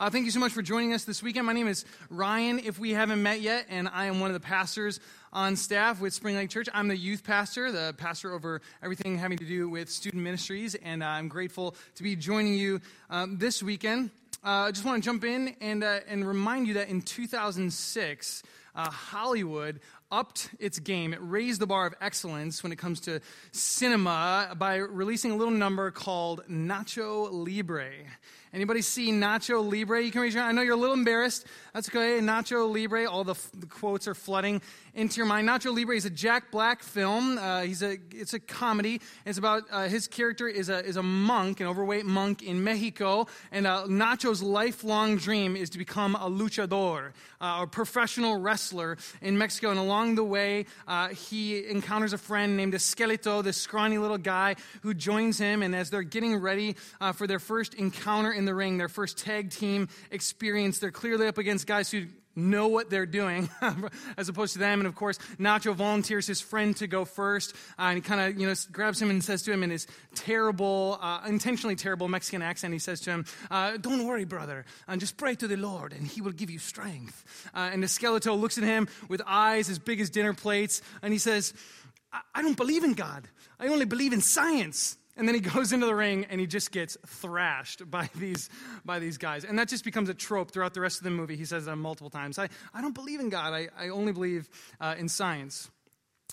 Uh, thank you so much for joining us this weekend. My name is Ryan, if we haven't met yet, and I am one of the pastors on staff with Spring Lake Church. I'm the youth pastor, the pastor over everything having to do with student ministries, and I'm grateful to be joining you um, this weekend. Uh, I just want to jump in and, uh, and remind you that in 2006, uh, Hollywood upped its game. It raised the bar of excellence when it comes to cinema by releasing a little number called Nacho Libre. Anybody see Nacho Libre? You can raise your hand. I know you're a little embarrassed. That's okay. Nacho Libre, all the, the quotes are flooding into your mind. Nacho Libre is a Jack Black film. Uh, he's a, it's a comedy. It's about uh, his character is a, is a monk, an overweight monk in Mexico. And uh, Nacho's lifelong dream is to become a luchador, uh, a professional wrestler in Mexico. And along the way, uh, he encounters a friend named Esqueleto, this scrawny little guy who joins him. And as they're getting ready uh, for their first encounter in the ring, their first tag team experience, they're clearly up against guys who know what they're doing as opposed to them. And of course, Nacho volunteers his friend to go first. Uh, and kind of, you know, grabs him and says to him in his terrible, uh, intentionally terrible Mexican accent, he says to him, uh, Don't worry, brother, and just pray to the Lord, and he will give you strength. Uh, and Esqueleto looks at him with eyes as big as dinner plates, and he says, I, I don't believe in God. I only believe in science. And then he goes into the ring and he just gets thrashed by these, by these guys. And that just becomes a trope throughout the rest of the movie. He says that multiple times. I, I don't believe in God, I, I only believe uh, in science.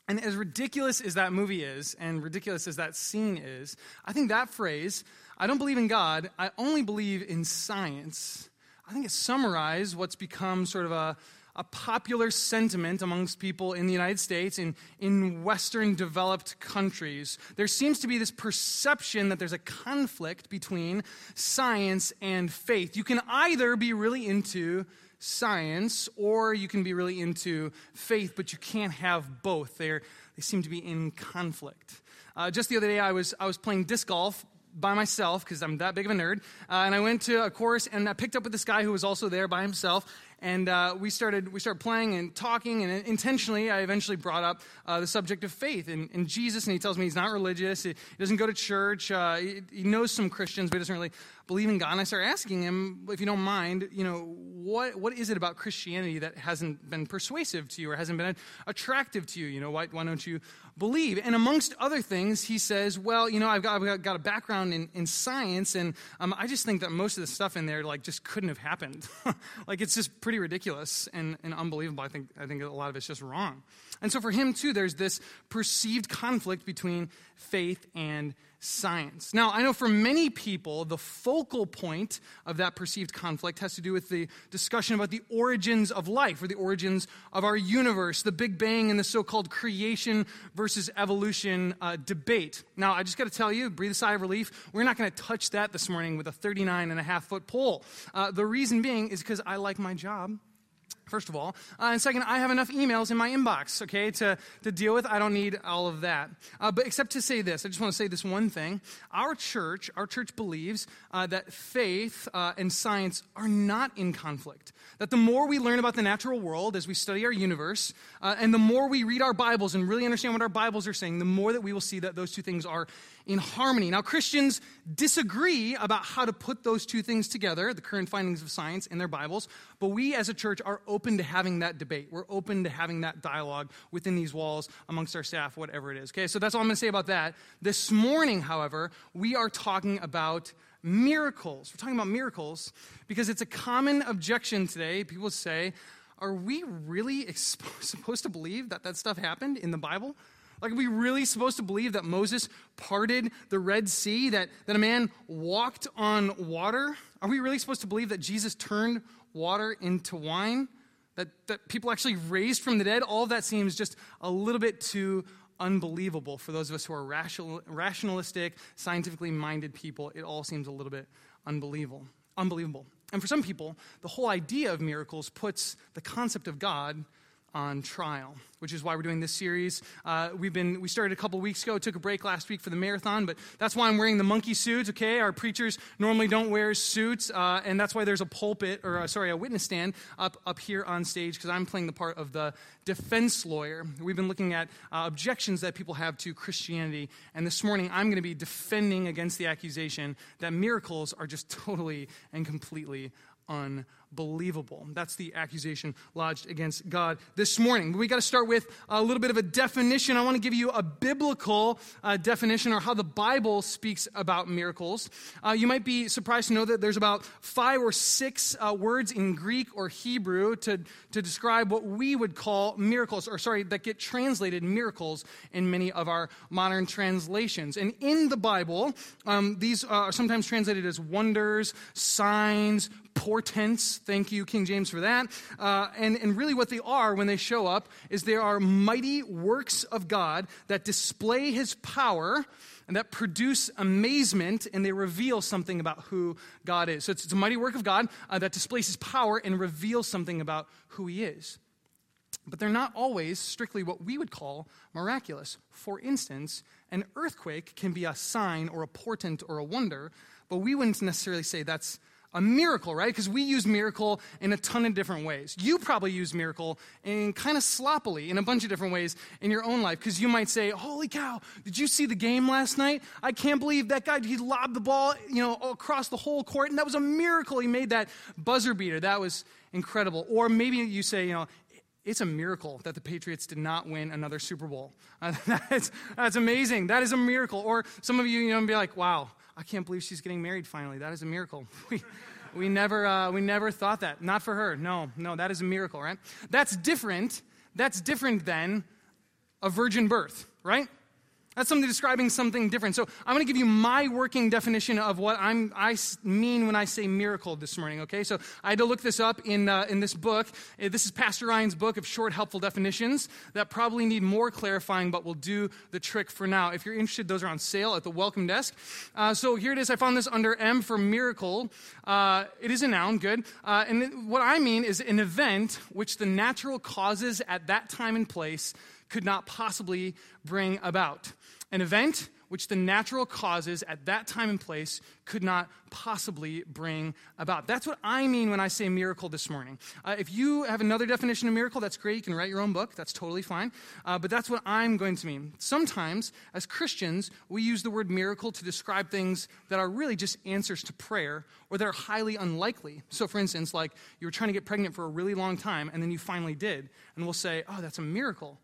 And as ridiculous as that movie is, and ridiculous as that scene is, I think that phrase, I don't believe in God, I only believe in science, I think it summarizes what's become sort of a, a popular sentiment amongst people in the United States, in, in Western developed countries. There seems to be this perception that there's a conflict between science and faith. You can either be really into science or you can be really into faith, but you can't have both. They're, they seem to be in conflict. Uh, just the other day, I was, I was playing disc golf by myself because I'm that big of a nerd. Uh, and I went to a course and I picked up with this guy who was also there by himself and uh, we started we started playing and talking and intentionally i eventually brought up uh, the subject of faith and, in, jesus and he tells me he's not religious he, he doesn't go to church uh, he, he, knows some christians but he doesn't really believe in god. And i start asking him if you don't mind you know what, what is it about christianity that hasn't been persuasive to you or hasn't been attractive to you? You know why, why don't you believe? And amongst other things he says well you know i've got, I've got, got a background in, in science and um, i just think that most of the stuff in there like just couldn't have happened. Like it's just pretty ridiculous and, and unbelievable. I think, I think a lot of it's just wrong. And so for him, too, there's this perceived conflict between faith and science. Now, I know for many people, the focal point of that perceived conflict has to do with the discussion about the origins of life or the origins of our universe, the Big Bang and the so called creation versus evolution uh, debate. Now, I just got to tell you, breathe a sigh of relief, we're not going to touch that this morning with a 39 and a half foot pole. Uh, the reason being is because I like my job first of all. Uh, and second, I have enough emails in my inbox, okay, to, to deal with. I don't need all of that. Uh, but except to say this, I just want to say this one thing. Our church, our church believes uh, that faith uh, and science are not in conflict. That the more we learn about the natural world as we study our universe, uh, and the more we read our Bibles and really understand what our Bibles are saying, the more that we will see that those two things are in harmony. Now, Christians disagree about how to put those two things together, the current findings of science in their Bibles, but we as a church are open to having that debate. We're open to having that dialogue within these walls amongst our staff, whatever it is. Okay, so that's all I'm going to say about that. This morning, however, we are talking about miracles. We're talking about miracles because it's a common objection today. People say, are we really supposed to believe that that stuff happened in the Bible? Like, are we really supposed to believe that Moses parted the Red Sea, that, that a man walked on water? Are we really supposed to believe that Jesus turned water into wine? That, that people actually raised from the dead? All of that seems just a little bit too unbelievable for those of us who are rational, rationalistic, scientifically minded people. It all seems a little bit unbelievable. Unbelievable. And for some people, the whole idea of miracles puts the concept of God on trial, which is why we're doing this series. Uh, we've been we started a couple weeks ago, took a break last week for the marathon, but that's why I'm wearing the monkey suit. Okay, our preachers normally don't wear suits, uh, and that's why there's a pulpit or uh, sorry, a witness stand up up here on stage because I'm playing the part of the defense lawyer. We've been looking at uh, objections that people have to Christianity, and this morning I'm going to be defending against the accusation that miracles are just totally and completely unbelievable. That's the accusation lodged against God this morning. We got to start with a little bit of a definition. I want to give you a biblical uh, definition or how the Bible speaks about miracles. Uh, you might be surprised to know that there's about five or six uh, words in Greek or Hebrew to, to describe what we would call miracles, or sorry, that get translated miracles in many of our modern translations. And in the Bible, um, these are sometimes translated as wonders, signs, portents. Thank you, King James, for that. Uh, and, and really, what they are when they show up is they are mighty works of God that display his power and that produce amazement and they reveal something about who God is. So it's, it's a mighty work of God uh, that displays his power and reveals something about who he is. But they're not always strictly what we would call miraculous. For instance, an earthquake can be a sign or a portent or a wonder, but we wouldn't necessarily say that's a miracle, right? Because we use miracle in a ton of different ways. You probably use miracle in kind of sloppily in a bunch of different ways in your own life. Because you might say, "Holy cow! Did you see the game last night? I can't believe that guy he lobbed the ball, you know, across the whole court, and that was a miracle. He made that buzzer beater. That was incredible." Or maybe you say, you know, it's a miracle that the Patriots did not win another Super Bowl. Uh, that's, that's amazing. That is a miracle. Or some of you, you know, be like, wow, I can't believe she's getting married finally. That is a miracle. We, we, never, uh, we never thought that. Not for her. No, no, that is a miracle, right? That's different. That's different than a virgin birth, right? That's something describing something different. So I'm going to give you my working definition of what I'm, I mean when I say miracle this morning, okay? So I had to look this up in, uh, in this book. Uh, this is Pastor Ryan's book of short, helpful definitions that probably need more clarifying, but will do the trick for now. If you're interested, those are on sale at the welcome desk. Uh, so here it is. I found this under M for miracle. Uh, it is a noun, good. Uh, and what I mean is an event which the natural causes at that time and place could not possibly bring about. An event which the natural causes at that time and place could not possibly bring about. That's what I mean when I say miracle this morning. Uh, if you have another definition of miracle, that's great. You can write your own book. That's totally fine. Uh, but that's what I'm going to mean. Sometimes, as Christians, we use the word miracle to describe things that are really just answers to prayer or that are highly unlikely. So, for instance, like you were trying to get pregnant for a really long time and then you finally did. And we'll say, oh, that's a miracle.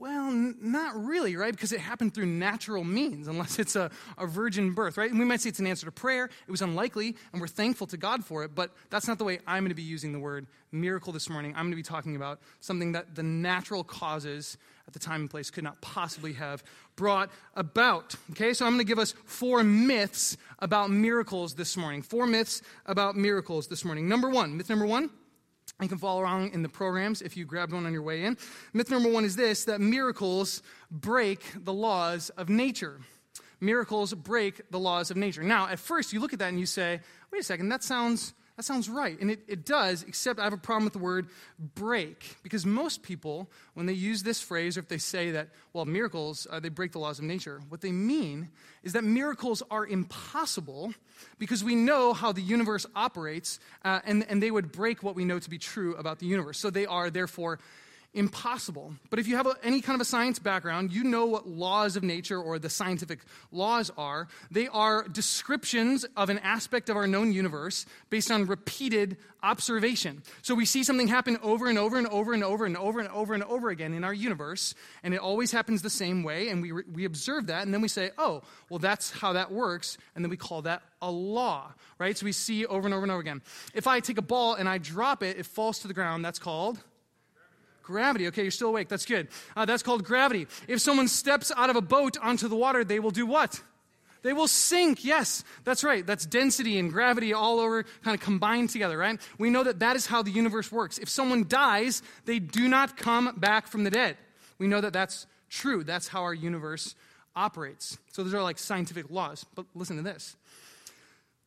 Well, n- not really, right? Because it happened through natural means, unless it's a, a virgin birth, right? And we might say it's an answer to prayer. It was unlikely, and we're thankful to God for it, but that's not the way I'm going to be using the word miracle this morning. I'm going to be talking about something that the natural causes at the time and place could not possibly have brought about. Okay, so I'm going to give us four myths about miracles this morning. Four myths about miracles this morning. Number one, myth number one you can follow along in the programs if you grabbed one on your way in. Myth number one is this that miracles break the laws of nature. Miracles break the laws of nature. Now, at first, you look at that and you say, wait a second, that sounds that sounds right. And it, it does, except I have a problem with the word break. Because most people, when they use this phrase, or if they say that, well, miracles, uh, they break the laws of nature, what they mean is that miracles are impossible because we know how the universe operates, uh, and, and they would break what we know to be true about the universe. So they are, therefore, impossible. But if you have a, any kind of a science background, you know what laws of nature or the scientific laws are. They are descriptions of an aspect of our known universe based on repeated observation. So we see something happen over and over and over and over and over and over and over again in our universe, and it always happens the same way, and we, we observe that, and then we say, oh, well, that's how that works, and then we call that a law, right? So we see over and over and over again. If I take a ball and I drop it, it falls to the ground, that's called Gravity. Okay, you're still awake. That's good. Uh, that's called gravity. If someone steps out of a boat onto the water, they will do what? They will sink. Yes, that's right. That's density and gravity all over kind of combined together, right? We know that that is how the universe works. If someone dies, they do not come back from the dead. We know that that's true. That's how our universe operates. So those are like scientific laws. But listen to this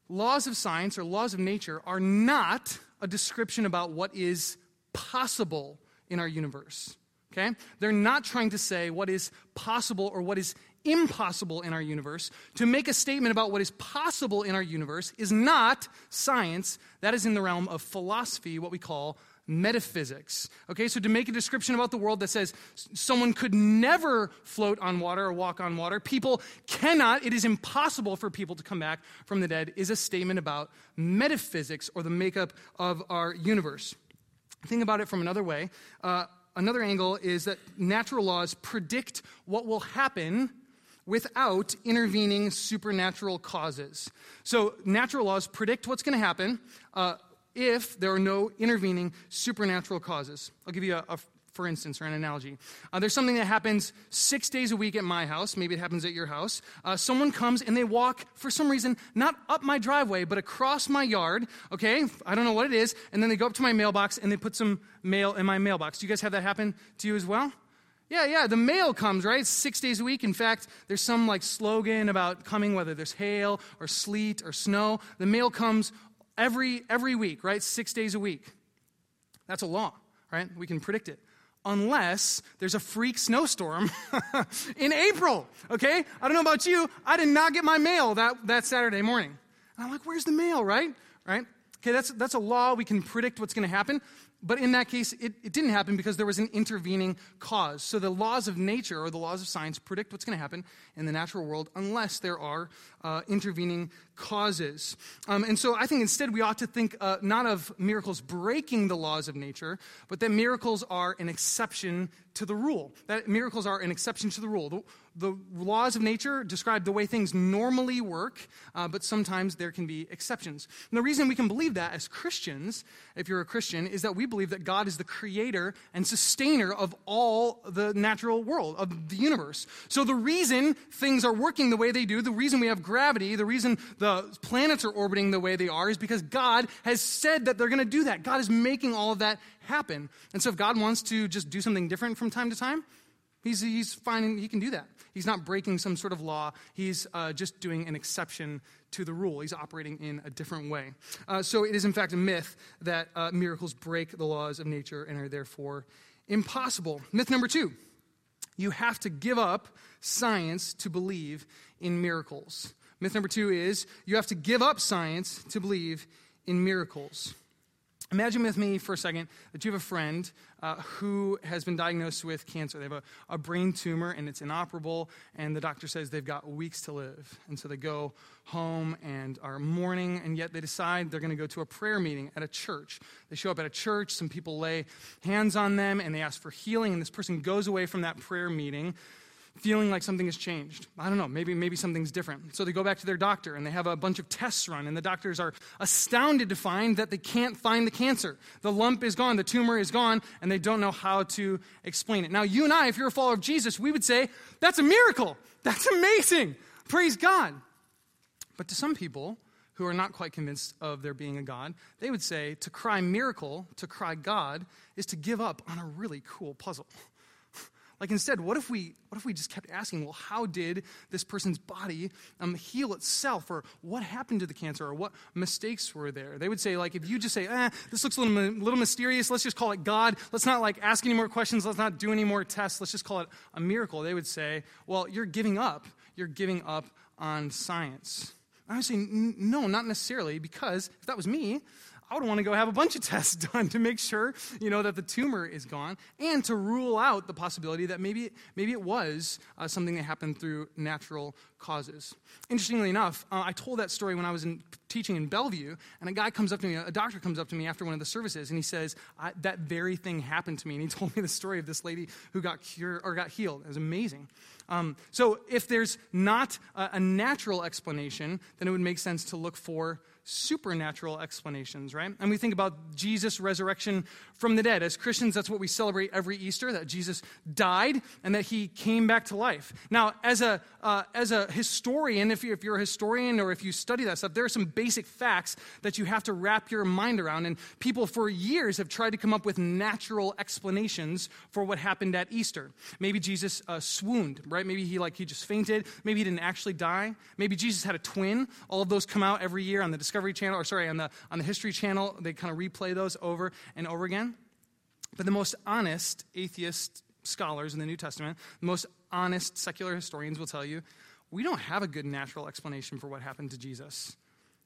laws of science or laws of nature are not a description about what is possible in our universe. Okay? They're not trying to say what is possible or what is impossible in our universe, to make a statement about what is possible in our universe, is not science. That is in the realm of philosophy, what we call metaphysics. Okay, so to make a description about the world that says someone could never float on water or walk on water, people cannot, it is impossible for people to come back from the dead, is a statement about metaphysics or the makeup of our universe. Think about it from another way. Uh, another angle is that natural laws predict what will happen without intervening supernatural causes. So, natural laws predict what's going to happen. Uh, if there are no intervening supernatural causes. I'll give you a, a for instance, or an analogy. Uh, there's something that happens six days a week at my house. Maybe it happens at your house. Uh, someone comes and they walk, for some reason, not up my driveway, but across my yard. Okay? I don't know what it is. And then they go up to my mailbox and they put some mail in my mailbox. Do you guys have that happen to you as well? Yeah, yeah, the mail comes, right? six days a week. In fact, there's some like slogan about coming, whether there's hail or sleet or snow. The mail comes every, every week, right? Six days a week. That's a law, right? We can predict it. Unless there's a freak snowstorm in April, okay? I don't know about you. I did not get my mail that, that Saturday morning. And I'm like, where's the mail, right? Right? Okay, that's, that's a law. We can predict what's going to happen. But in that case, it, it didn't happen because there was an intervening cause. So the laws of nature or the laws of science predict what's going to happen in the natural world unless there are uh, intervening causes. Um, and so I think instead we ought to think uh, not of miracles breaking the laws of nature, but that miracles are an exception to the rule. That miracles are an exception to the rule. The, the laws of nature describe the way things normally work, uh, but sometimes there can be exceptions. And the reason we can believe that as Christians, if you're a Christian, is that we believe that God is the creator and sustainer of all the natural world, of the universe. So the reason things are working the way they do, the reason we have gravity, the reason the planets are orbiting the way they are, is because God has said that they're going to do that. God is making all of that happen. And so if God wants to just do something different from time to time, He's, he's finding he can do that. He's not breaking some sort of law. He's uh, just doing an exception to the rule. He's operating in a different way. Uh, so it is, in fact, a myth that uh, miracles break the laws of nature and are therefore impossible. Myth number two you have to give up science to believe in miracles. Myth number two is you have to give up science to believe in miracles. Imagine with me for a second that you have a friend uh, who has been diagnosed with cancer. They have a, a brain tumor and it's inoperable, and the doctor says they've got weeks to live. And so they go home and are mourning, and yet they decide they're going to go to a prayer meeting at a church. They show up at a church, some people lay hands on them, and they ask for healing, and this person goes away from that prayer meeting feeling like something has changed. I don't know, maybe, maybe something's different. So they go back to their doctor and they have a bunch of tests run, and the doctors are astounded to find that they can't find the cancer. The lump is gone, the tumor is gone, and they don't know how to explain it. Now, you and I, if you're a follower of Jesus, we would say, that's a miracle. That's amazing. Praise God. But to some people, who are not quite convinced of there being a God, they would say to cry miracle, to cry God, is to give up on a really cool puzzle. Like instead, what if we what if we just kept asking, well, how did this person's body um, heal itself, or what happened to the cancer, or what mistakes were there? They would say, like, if you just say, eh, this looks a little, little mysterious, let's just call it God. Let's not like ask any more questions. Let's not do any more tests. Let's just call it a miracle. They would say, well, you're giving up. You're giving up on science. I would say, no, not necessarily, because if that was me, I would want to go have a bunch of tests done to make sure, you know, that the tumor is gone and to rule out the possibility that maybe, maybe it was uh, something that happened through natural causes. Interestingly enough, uh, I told that story when I was in, teaching in Bellevue, and a guy comes up to me, a doctor comes up to me after one of the services, and he says, that very thing happened to me. And he told me the story of this lady who got cured or got healed. It was amazing. Um, so if there's not a, a natural explanation, then it would make sense to look for supernatural explanations, right? And we think about Jesus' resurrection from the dead. As Christians, that's what we celebrate every Easter that Jesus died and that he came back to life. Now, as a, uh, as a historian, if, you, if you're a historian or if you study that stuff, there are some basic facts that you have to wrap your mind around. And people for years have tried to come up with natural explanations for what happened at Easter. Maybe Jesus uh, swooned, right? Maybe he like he just fainted. Maybe he didn't actually die. Maybe Jesus had a twin. All of those come out every year on the Discovery Channel, or sorry, on the, on the History Channel. They kind of replay those over and over again. But the most honest atheist scholars in the New Testament, the most honest secular historians will tell you we don't have a good natural explanation for what happened to Jesus.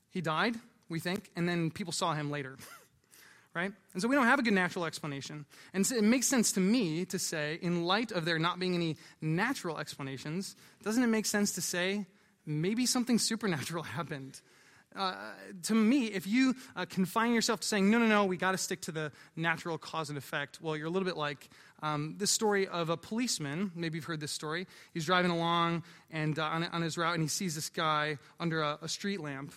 He died, we think, and then people saw him later. right? And so we don't have a good natural explanation. And so it makes sense to me to say, in light of there not being any natural explanations, doesn't it make sense to say maybe something supernatural happened? Uh, to me, if you uh, confine yourself to saying, no, no, no, we got to stick to the natural cause and effect, well, you're a little bit like um, this story of a policeman. Maybe you've heard this story. He's driving along and uh, on, on, his route, and he sees this guy under a, a street lamp.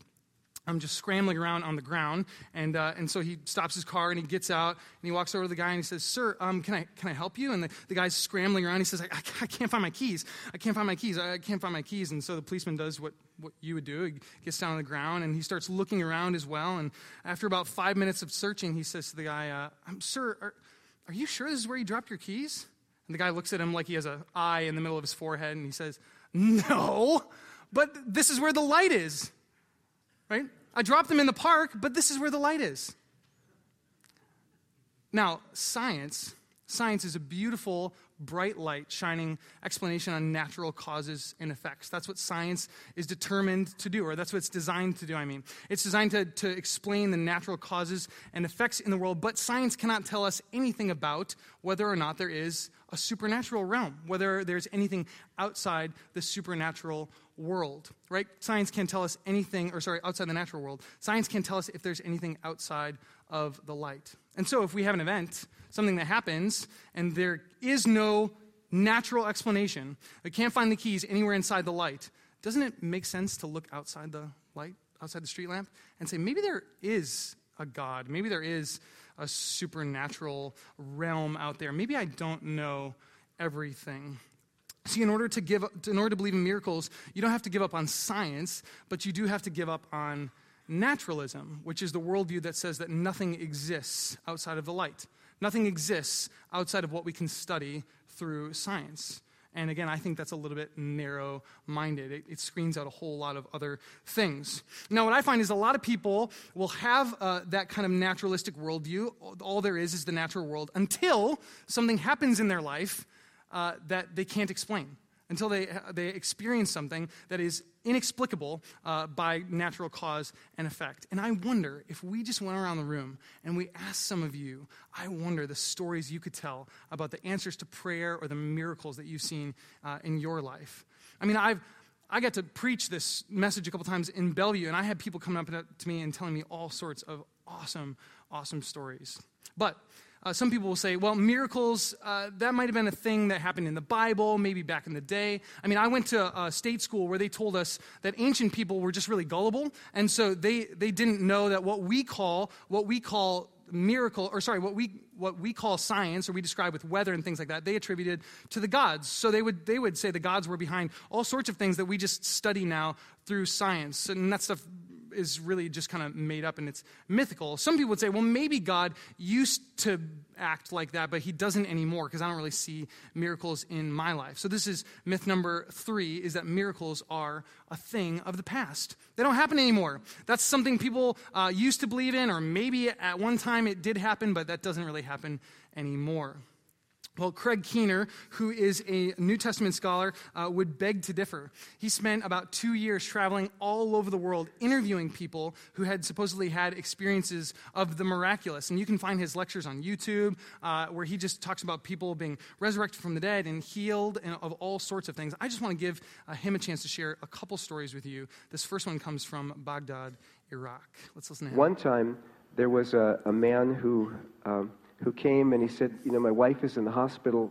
I'm just scrambling around on the ground. And, uh, and so he stops his car and he gets out and he walks over to the guy and he says, Sir, um, can, I, can I help you? And the, the guy's scrambling around. He says, I, I, can't find my keys. I can't find my keys. I can't find my keys. And so the policeman does what, what you would do. He gets down on the ground and he starts looking around as well. And after about five minutes of searching, he says to the guy, uh, Sir, are, are you sure this is where you dropped your keys? And the guy looks at him like he has an eye in the middle of his forehead and he says, No, but this is where the light is. Right? I dropped them in the park, but this is where the light is. Now, science, science is a beautiful, bright light shining explanation on natural causes and effects. That's what science is determined to do, or that's what it's designed to do, I mean. It's designed to, to explain the natural causes and effects in the world, but science cannot tell us anything about whether or not there is a supernatural realm, whether there's anything outside the supernatural world, right? Science can't tell us anything, or sorry, outside the natural world. Science can't tell us if there's anything outside of the light. And so if we have an event, something that happens, and there is no natural explanation, we can't find the keys anywhere inside the light, doesn't it make sense to look outside the light, outside the street lamp, and say, maybe there is a God, maybe there is a supernatural realm out there. Maybe I don't know everything. See, in order to give, in order to believe in miracles, you don't have to give up on science, but you do have to give up on naturalism, which is the worldview that says that nothing exists outside of the light. Nothing exists outside of what we can study through science. And again, I think that's a little bit narrow minded. It, it, screens out a whole lot of other things. Now, what I find is a lot of people will have uh, that kind of naturalistic worldview. All there is is the natural world until something happens in their life uh, that they can't explain until they, they experience something that is inexplicable uh, by natural cause and effect. And I wonder if we just went around the room and we asked some of you, I wonder the stories you could tell about the answers to prayer or the miracles that you've seen uh, in your life. I mean, I've. I got to preach this message a couple times in Bellevue, and I had people coming up to me and telling me all sorts of awesome, awesome stories. But uh, some people will say, well, miracles, uh, that might have been a thing that happened in the Bible, maybe back in the day. I mean, I went to a state school where they told us that ancient people were just really gullible, and so they, they didn't know that what we call, what we call miracle, or sorry, what we, what we call science, or we describe with weather and things like that, they attributed to the gods. So they would, they would say the gods were behind all sorts of things that we just study now through science. And that stuff is really just kind of made up and it's mythical. Some people would say, well, maybe God used to act like that, but he doesn't anymore because I don't really see miracles in my life. So this is myth number three is that miracles are a thing of the past. They don't happen anymore. That's something people uh, used to believe in, or maybe at one time it did happen, but that doesn't really happen anymore. Well, Craig Keener, who is a New Testament scholar, uh, would beg to differ. He spent about two years traveling all over the world interviewing people who had supposedly had experiences of the miraculous. And you can find his lectures on YouTube uh, where he just talks about people being resurrected from the dead and healed and of all sorts of things. I just want to give uh, him a chance to share a couple stories with you. This first one comes from Baghdad, Iraq. Let's listen to him. One time, there was a, a man who. Um, who came and he said, You know, my wife is in the hospital,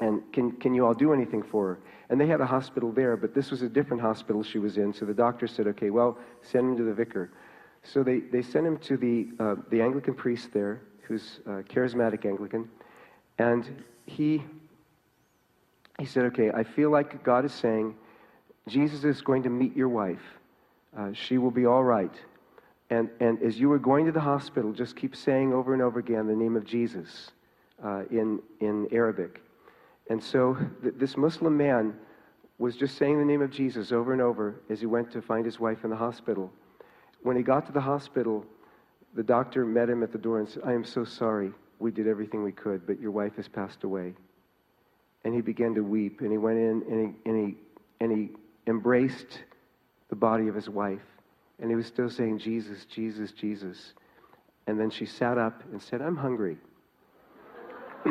and can, can you all do anything for her? And they had a hospital there, but this was a different hospital she was in. So the doctor said, Okay, well, send him to the vicar. So they, they sent him to the, uh, the Anglican priest there, who's a charismatic Anglican, and he, he said, Okay, I feel like God is saying, Jesus is going to meet your wife. Uh, she will be all right. And, and as you were going to the hospital, just keep saying over and over again the name of Jesus uh, in, in Arabic. And so th- this Muslim man was just saying the name of Jesus over and over as he went to find his wife in the hospital. When he got to the hospital, the doctor met him at the door and said, I am so sorry. We did everything we could, but your wife has passed away. and he began to weep. And he went in and he, and he, and he embraced the body of his wife. And he was still saying, Jesus, Jesus, Jesus. And then she sat up and said, I'm hungry.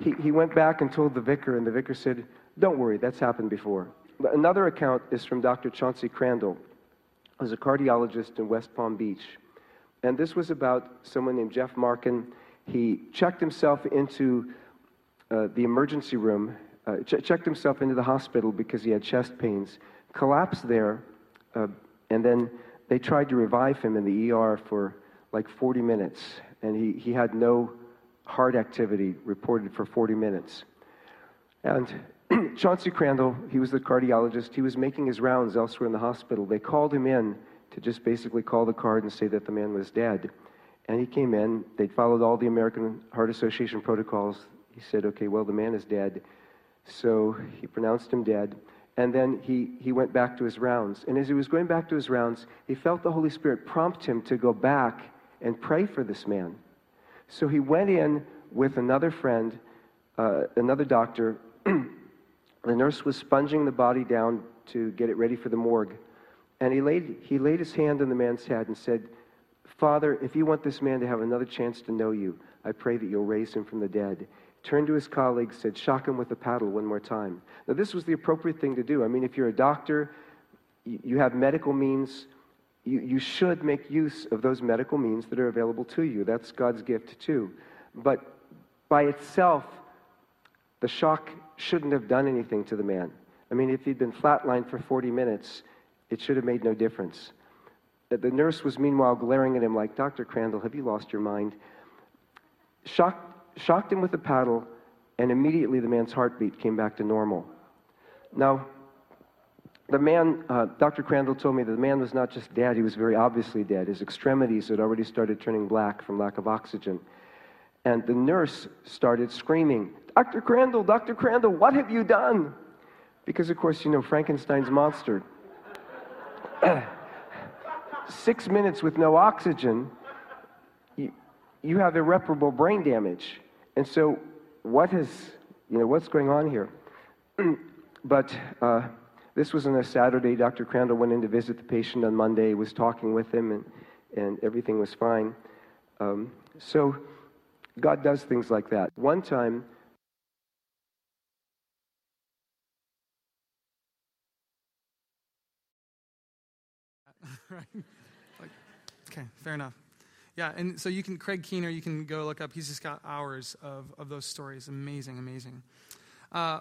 he, he went back and told the vicar, and the vicar said, Don't worry, that's happened before. Another account is from Dr. Chauncey Crandall, who's a cardiologist in West Palm Beach. And this was about someone named Jeff Markin. He checked himself into uh, the emergency room, uh, ch- checked himself into the hospital because he had chest pains, collapsed there, uh, and then they tried to revive him in the ER for like 40 minutes, and he, he had no heart activity reported for 40 minutes. And Chauncey Crandall, he was the cardiologist, he was making his rounds elsewhere in the hospital. They called him in to just basically call the card and say that the man was dead. And he came in, they'd followed all the American Heart Association protocols. He said, okay, well, the man is dead. So he pronounced him dead. And then he, he went back to his rounds. And as he was going back to his rounds, he felt the Holy Spirit prompt him to go back and pray for this man. So he went in with another friend, uh, another doctor. the nurse was sponging the body down to get it ready for the morgue. And he laid, he laid his hand on the man's head and said, Father, if you want this man to have another chance to know you, I pray that you'll raise him from the dead. Turned to his colleagues, said, Shock him with a paddle one more time. Now, this was the appropriate thing to do. I mean, if you're a doctor, you have medical means, you, you should make use of those medical means that are available to you. That's God's gift, too. But by itself, the shock shouldn't have done anything to the man. I mean, if he'd been flatlined for 40 minutes, it should have made no difference. The nurse was meanwhile glaring at him like, Dr. Crandall, have you lost your mind? Shocked, shocked him with a paddle, and immediately the man's heartbeat came back to normal. Now, the man, uh, Dr. Crandall told me that the man was not just dead, he was very obviously dead. His extremities had already started turning black from lack of oxygen. And the nurse started screaming, Dr. Crandall, Dr. Crandall, what have you done? Because, of course, you know, Frankenstein's monster. Six minutes with no oxygen, you, you have irreparable brain damage. And so, what has, you know, what's going on here? but, uh, this was on a Saturday. Dr. Crandall went in to visit the patient on Monday, was talking with him, and, and everything was fine. Um, so God does things like that. One time. Like, okay, fair enough. Yeah, and so you can, Craig Keener, you can go look up. He's just got hours of, of those stories. Amazing, amazing. Uh,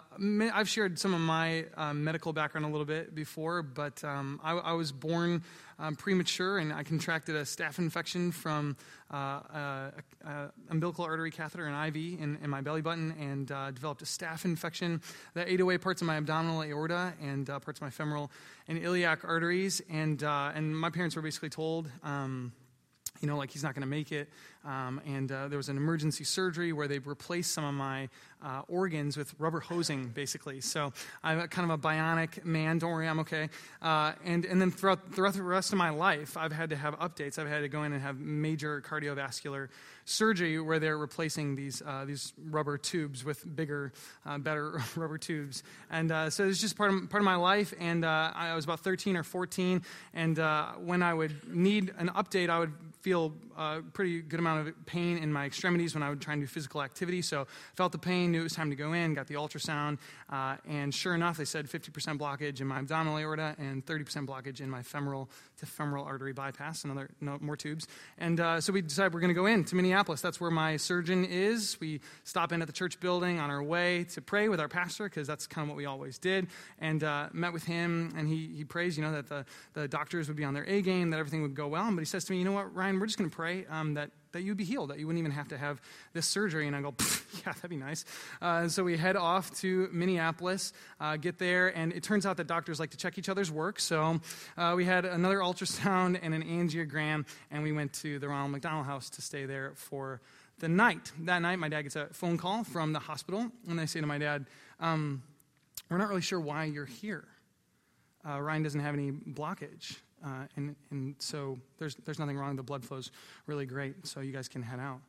I've shared some of my uh, medical background a little bit before, but um, I, I, was born um, premature and I contracted a staph infection from uh, a, a umbilical artery catheter, an IV, in, in my belly button, and uh, developed a staph infection that ate away parts of my abdominal aorta and uh, parts of my femoral and iliac arteries. And, uh, and my parents were basically told, um, you know, like he's not going to make it. Um, and uh, there was an emergency surgery where they replaced some of my uh, organs with rubber hosing, basically. So I'm kind of a bionic man. Don't worry, I'm okay. Uh, and, and then throughout, throughout the rest of my life, I've had to have updates. I've had to go in and have major cardiovascular surgery where they're replacing these, uh, these rubber tubes with bigger, uh, better rubber tubes. And uh, so it's just part of, part of my life. And I was about 13 or 14. And when I would need an update, I would feel a pretty good amount amount of pain in my extremities when I would try and do physical activity. So felt the pain, knew it was time to go in, got the ultrasound, uh, and sure enough, they said 50% blockage in my abdominal aorta and 30% blockage in my femoral to femoral artery bypass, another no, more tubes. And uh, so we decided we're going to go in to Minneapolis. That's where my surgeon is. We stop in at the church building on our way to pray with our pastor because that's kind of what we always did. And uh, met with him, and he, he prays, you know, that the, the doctors would be on their A game, that everything would go well. But he says to me, you know what, Ryan, we're just going to pray um, that that you'd be healed, that you wouldn't even have to have this surgery. And I go, yeah, that'd be nice. Uh, so we head off to Minneapolis, uh, get there, and it turns out that doctors like to check each other's work. So uh, we had another ultrasound and an angiogram, and we went to the Ronald McDonald House to stay there for the night. That night, my dad gets a phone call from the hospital, and they say to my dad, um, We're not really sure why you're here. Uh, Ryan doesn't have any blockage. Uh, and, and so there's, there's nothing wrong. The blood flow's really great, so you guys can head out.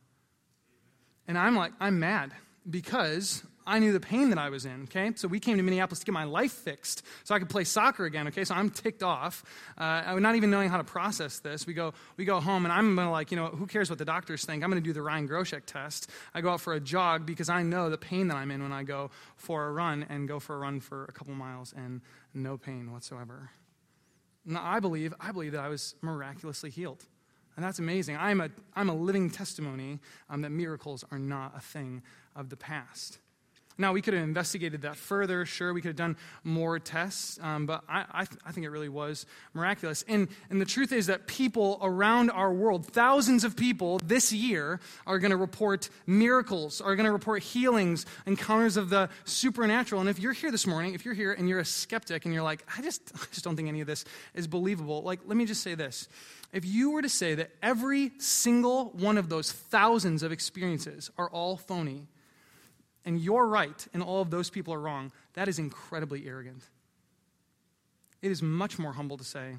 And I'm like, I'm mad. because I knew the pain that I was in, okay? So we came to Minneapolis to get my life fixed so I could play soccer again, okay? So I'm ticked off. Uh, not even knowing how to process this. We go, we go home, and I'm gonna like, you know, who cares what the doctors think? I'm gonna do the Ryan Groshek test. I go out for a jog because I know the pain that I'm in when I go for a run and go for a run for a couple miles and no pain whatsoever. Now, I believe, I believe that I was miraculously healed. And that's amazing. I'm a, I'm a living testimony um, that miracles are not a thing of the past. Now, we could have investigated that further. Sure, we could have done more tests, um, but I, I, th- I, think it really was miraculous. And, and the truth is that people around our world, thousands of people this year, are going to report miracles, are going to report healings, encounters of the supernatural. And if you're here this morning, if you're here and you're a skeptic and you're like, I just, I just don't think any of this is believable, like, let me just say this. If you were to say that every single one of those thousands of experiences are all phony, and you're right and all of those people are wrong, that is incredibly arrogant. It is much more humble to say,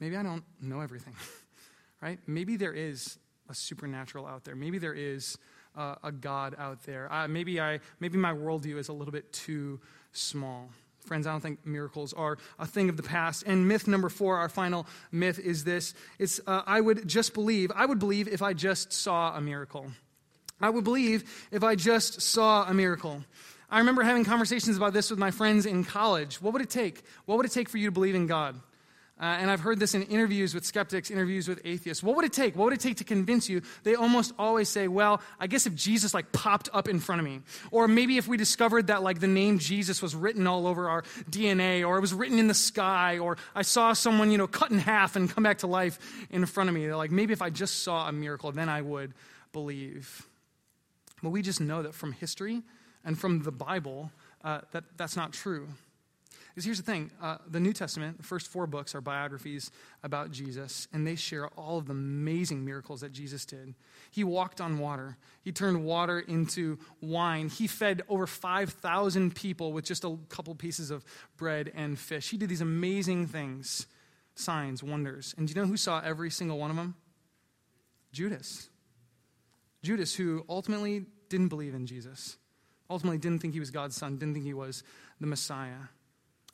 maybe I don't know everything, right? Maybe there is a supernatural out there. Maybe there is uh, a God out there. Maybe, I, maybe my worldview is a little bit too small. Friends, I don't think miracles are a thing of the past. And myth number four, our final myth, is this: it's uh, I would just believe. I would believe if I just saw a miracle. I would believe if I just saw a miracle. I remember having conversations about this with my friends in college. What would it take? What would it take for you to believe in God? Uh, and I've heard this in interviews with skeptics, interviews with atheists. What would it take? What would it take to convince you? They almost always say, well, I guess if Jesus like popped up in front of me. Or maybe if we discovered that like the name Jesus was written all over our DNA, or it was written in the sky, or I saw someone, you know, cut in half and come back to life in front of me. They're like, maybe if I just saw a miracle, then I would believe. But we just know that from history and from the Bible uh, that that's not true. Because here's the thing uh, the New Testament, the first four books, are biographies about Jesus, and they share all of the amazing miracles that Jesus did. He walked on water, he turned water into wine, he fed over 5,000 people with just a couple pieces of bread and fish. He did these amazing things, signs, wonders. And do you know who saw every single one of them? Judas. Judas, who ultimately didn't believe in Jesus, ultimately didn't think he was God's son, didn't think he was the Messiah.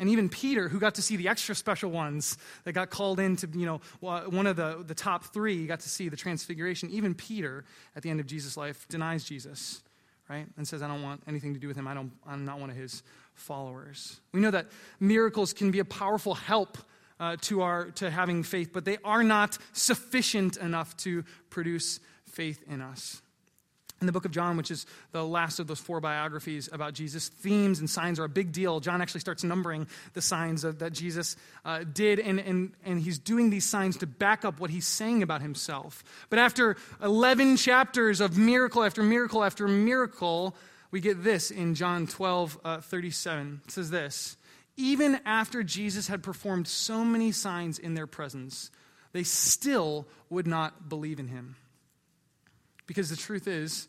And even Peter, who got to see the extra special ones that got called into, you know, one of the, the top three, got to see the transfiguration. Even Peter, at the end of Jesus' life, denies Jesus, right? And says, I don't want anything to do with him. I don't, I'm not one of his followers. We know that miracles can be a powerful help uh, to, our, to having faith, but they are not sufficient enough to produce faith in us. In the book of John, which is the last of those four biographies about Jesus, themes and signs are a big deal. John actually starts numbering the signs of, that Jesus uh, did, and, and, and he's doing these signs to back up what he's saying about himself. But after 11 chapters of miracle after miracle after miracle, we get this in John 12 uh, 37. It says this Even after Jesus had performed so many signs in their presence, they still would not believe in him. Because the truth is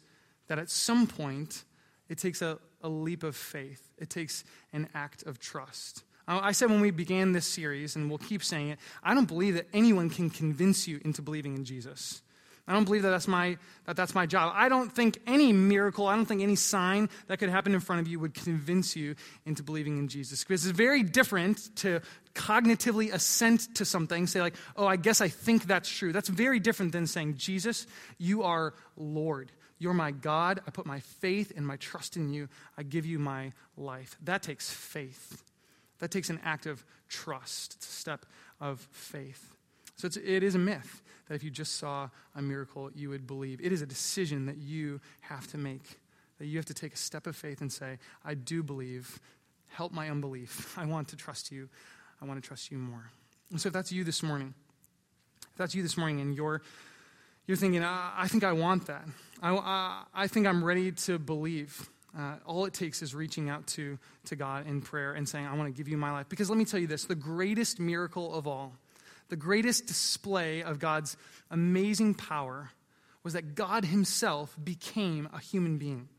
that at some point, it takes a, a leap of faith, it takes an act of trust. I said when we began this series, and we'll keep saying it, I don't believe that anyone can convince you into believing in Jesus. I don't believe that that's my, that that's my job. I don't think any miracle, I don't think any sign that could happen in front of you would convince you into believing in Jesus. Because it's very different to cognitively assent to something, say, like, oh, I guess I think that's true. That's very different than saying, Jesus, you are Lord. You're my God. I put my faith and my trust in you. I give you my life. That takes faith. That takes an act of trust. It's a step of faith. So it's, it is a myth that if you just saw a miracle, you would believe. It is a decision that you have to make, that you have to take a step of faith and say, I do believe. Help my unbelief. I want to trust you. I want to trust you more. And so if that's you this morning, if that's you this morning and you're, you're thinking, I, I think I want that, I, I, I think I'm ready to believe. Uh, all it takes is reaching out to, to God in prayer and saying, I want to give you my life. Because let me tell you this the greatest miracle of all the greatest display of God's amazing power was that God Himself became a human being.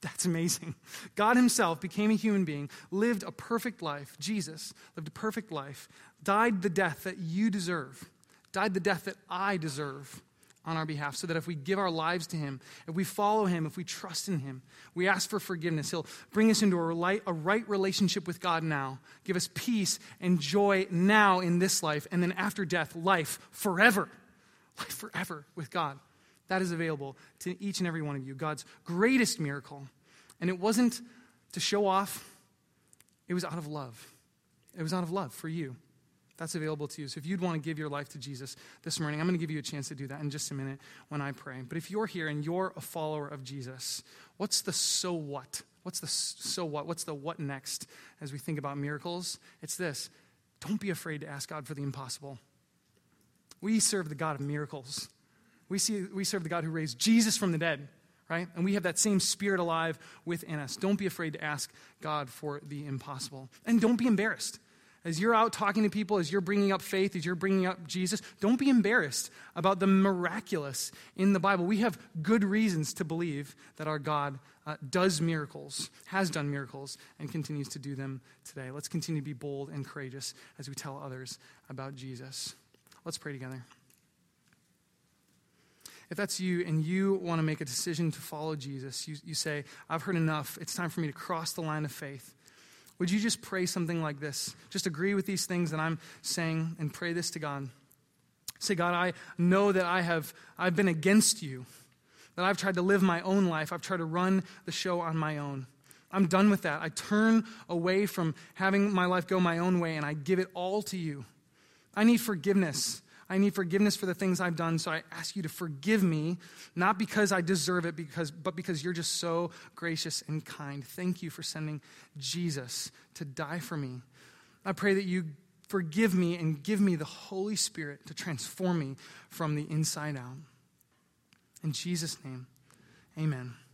That's amazing. God Himself became a human being, lived a perfect life. Jesus lived a perfect life, died the death that you deserve, died the death that I deserve, on our behalf so that if we give our lives to Him, if we follow Him, if we trust in Him, we ask for forgiveness, He'll bring us into a right, relationship with God now, give us peace and joy now in this life, and then after death, life forever. Life forever with God. That is available to each and every one of you. God's greatest miracle. And it wasn't to show off, it was out of love. It was out of love for you. That's available to you. So if you'd want to give your life to Jesus this morning, I'm going to give you a chance to do that in just a minute when I pray. But if you're here and you're a follower of Jesus, what's the so what? What's the so what? What's the what next as we think about miracles? It's this don't be afraid to ask God for the impossible. We serve the God of miracles. We, see, we serve the God who raised Jesus from the dead, right? And we have that same spirit alive within us. Don't be afraid to ask God for the impossible. And don't be embarrassed. As you're out talking to people, as you're bringing up faith, as you're bringing up Jesus, don't be embarrassed about the miraculous in the Bible. We have good reasons to believe that our God uh, does miracles, has done miracles, and continues to do them today. Let's continue to be bold and courageous as we tell others about Jesus. Let's pray together. If that's you and you want to make a decision to follow Jesus, you, you say, I've heard enough. It's time for me to cross the line of faith. Would you just pray something like this? Just agree with these things that I'm saying and pray this to God. Say, God, I know that I have I've been against you, that I've tried to live my own life. I've tried to run the show on my own. I'm done with that. I turn away from having my life go my own way and I give it all to you. I need forgiveness. I need forgiveness for the things I've done, so I ask you to forgive me, not because I deserve it, because, but because you're just so gracious and kind. Thank you for sending Jesus to die for me. I pray that you forgive me and give me the Holy Spirit to transform me from the inside out. In Jesus' name, amen.